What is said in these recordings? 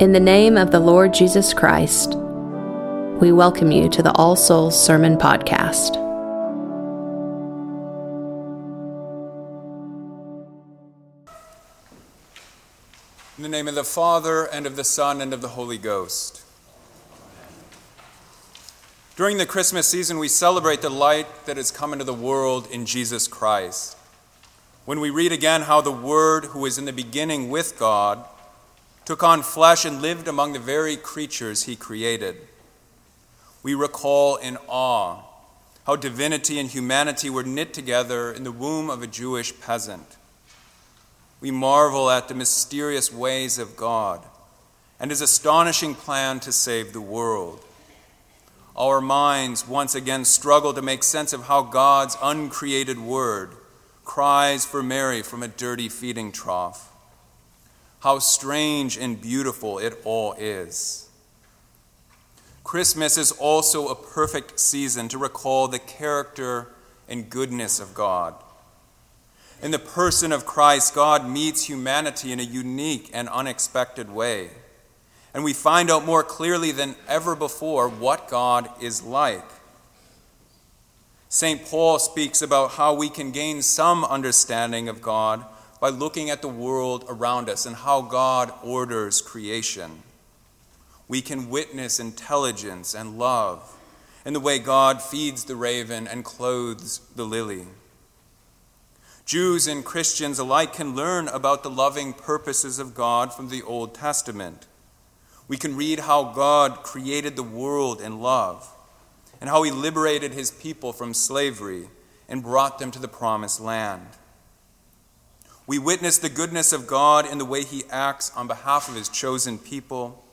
In the name of the Lord Jesus Christ, we welcome you to the All Souls Sermon Podcast. In the name of the Father, and of the Son, and of the Holy Ghost. During the Christmas season, we celebrate the light that has come into the world in Jesus Christ. When we read again how the Word, who was in the beginning with God, took on flesh and lived among the very creatures he created. We recall in awe how divinity and humanity were knit together in the womb of a Jewish peasant. We marvel at the mysterious ways of God and his astonishing plan to save the world. Our minds once again struggle to make sense of how God's uncreated word cries for Mary from a dirty feeding trough how strange and beautiful it all is. Christmas is also a perfect season to recall the character and goodness of God. In the person of Christ, God meets humanity in a unique and unexpected way. And we find out more clearly than ever before what God is like. St. Paul speaks about how we can gain some understanding of God by looking at the world around us and how God orders creation. We can witness intelligence and love in the way God feeds the raven and clothes the lily. Jews and Christians alike can learn about the loving purposes of God from the Old Testament. We can read how God created the world in love and how he liberated his people from slavery and brought them to the promised land. We witness the goodness of God in the way He acts on behalf of His chosen people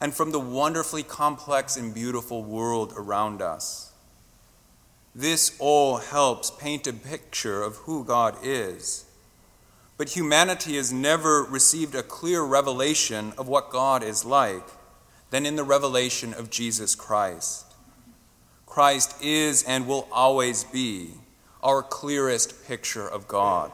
and from the wonderfully complex and beautiful world around us. This all helps paint a picture of who God is. But humanity has never received a clear revelation of what God is like than in the revelation of Jesus Christ. Christ is and will always be our clearest picture of God.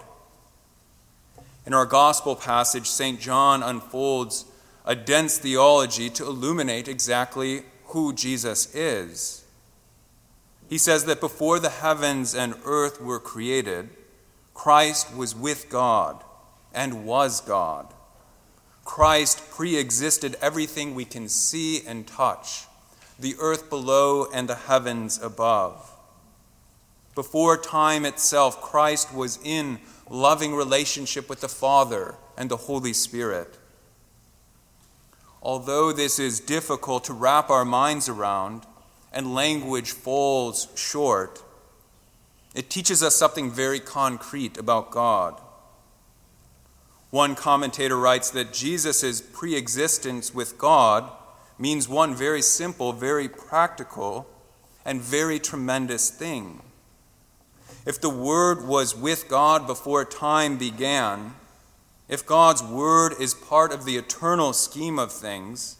In our gospel passage, St. John unfolds a dense theology to illuminate exactly who Jesus is. He says that before the heavens and earth were created, Christ was with God and was God. Christ pre existed everything we can see and touch, the earth below and the heavens above. Before time itself, Christ was in loving relationship with the Father and the Holy Spirit. Although this is difficult to wrap our minds around and language falls short, it teaches us something very concrete about God. One commentator writes that Jesus' pre existence with God means one very simple, very practical, and very tremendous thing. If the Word was with God before time began, if God's Word is part of the eternal scheme of things,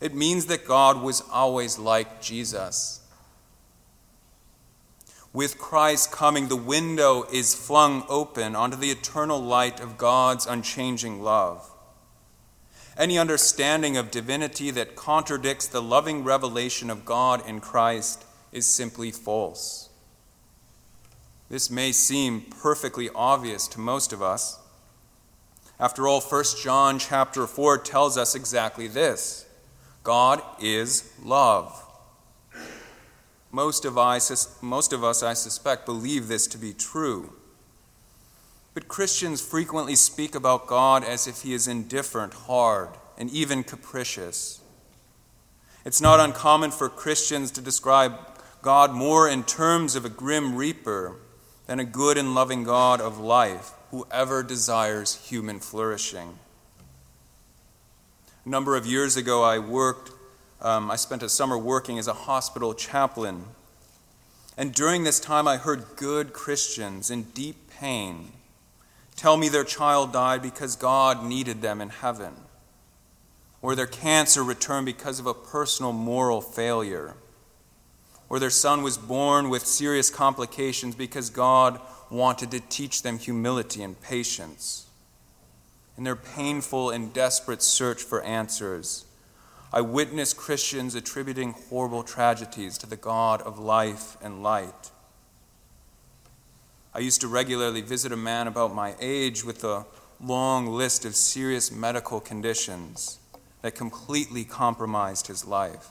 it means that God was always like Jesus. With Christ coming, the window is flung open onto the eternal light of God's unchanging love. Any understanding of divinity that contradicts the loving revelation of God in Christ is simply false. This may seem perfectly obvious to most of us. After all, 1 John chapter 4 tells us exactly this God is love. Most of, us, most of us, I suspect, believe this to be true. But Christians frequently speak about God as if he is indifferent, hard, and even capricious. It's not uncommon for Christians to describe God more in terms of a grim reaper than a good and loving God of life who ever desires human flourishing. A number of years ago, I worked, um, I spent a summer working as a hospital chaplain. And during this time, I heard good Christians in deep pain tell me their child died because God needed them in heaven, or their cancer returned because of a personal moral failure or their son was born with serious complications because God wanted to teach them humility and patience. in their painful and desperate search for answers. I witness Christians attributing horrible tragedies to the God of life and light. I used to regularly visit a man about my age with a long list of serious medical conditions that completely compromised his life.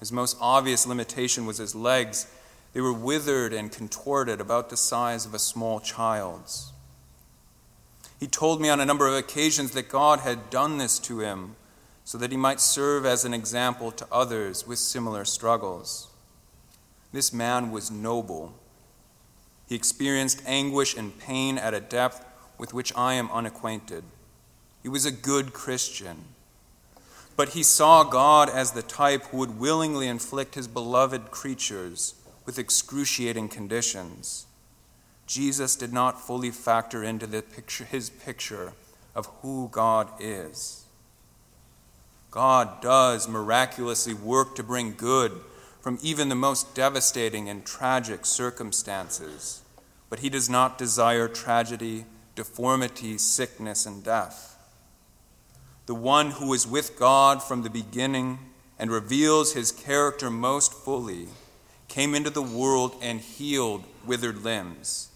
His most obvious limitation was his legs. They were withered and contorted, about the size of a small child's. He told me on a number of occasions that God had done this to him so that he might serve as an example to others with similar struggles. This man was noble. He experienced anguish and pain at a depth with which I am unacquainted. He was a good Christian. But he saw God as the type who would willingly inflict his beloved creatures with excruciating conditions. Jesus did not fully factor into picture, his picture of who God is. God does miraculously work to bring good from even the most devastating and tragic circumstances, but he does not desire tragedy, deformity, sickness, and death the one who is with God from the beginning and reveals his character most fully, came into the world and healed withered limbs.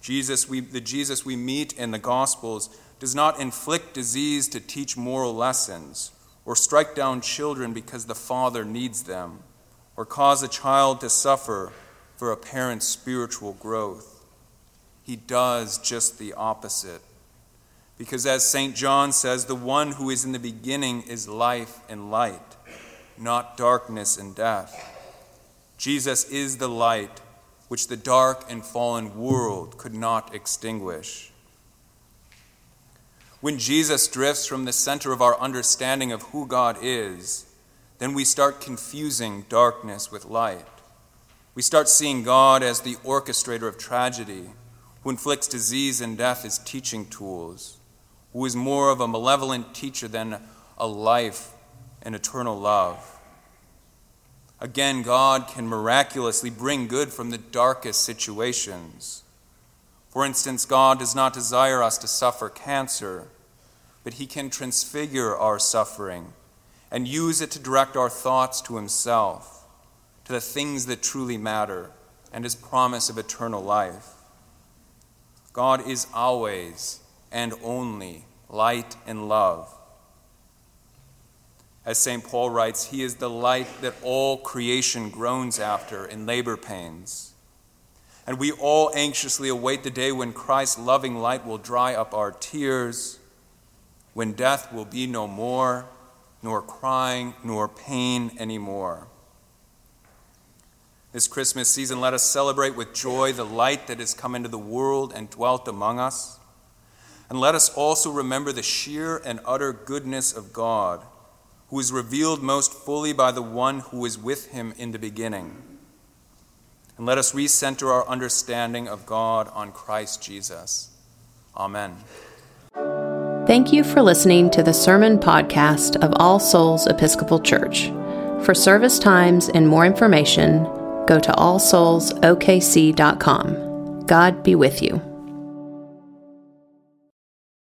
Jesus, we, the Jesus we meet in the Gospels does not inflict disease to teach moral lessons, or strike down children because the father needs them, or cause a child to suffer for a parent's spiritual growth. He does just the opposite. Because as St. John says, the one who is in the beginning is life and light, not darkness and death. Jesus is the light which the dark and fallen world could not extinguish. When Jesus drifts from the center of our understanding of who God is, then we start confusing darkness with light. We start seeing God as the orchestrator of tragedy, who inflicts disease and death as teaching tools who is more of a malevolent teacher than a life and eternal love. Again, God can miraculously bring good from the darkest situations. For instance, God does not desire us to suffer cancer, but He can transfigure our suffering and use it to direct our thoughts to Himself, to the things that truly matter, and His promise of eternal life. God is always and only light and love. As St. Paul writes, He is the light that all creation groans after in labor pains. And we all anxiously await the day when Christ's loving light will dry up our tears, when death will be no more, nor crying, nor pain anymore. This Christmas season, let us celebrate with joy the light that has come into the world and dwelt among us. And let us also remember the sheer and utter goodness of God, who is revealed most fully by the one who is with him in the beginning. And let us recenter our understanding of God on Christ Jesus. Amen. Thank you for listening to the sermon podcast of All Souls Episcopal Church. For service times and more information, go to allsoulsokc.com. God be with you.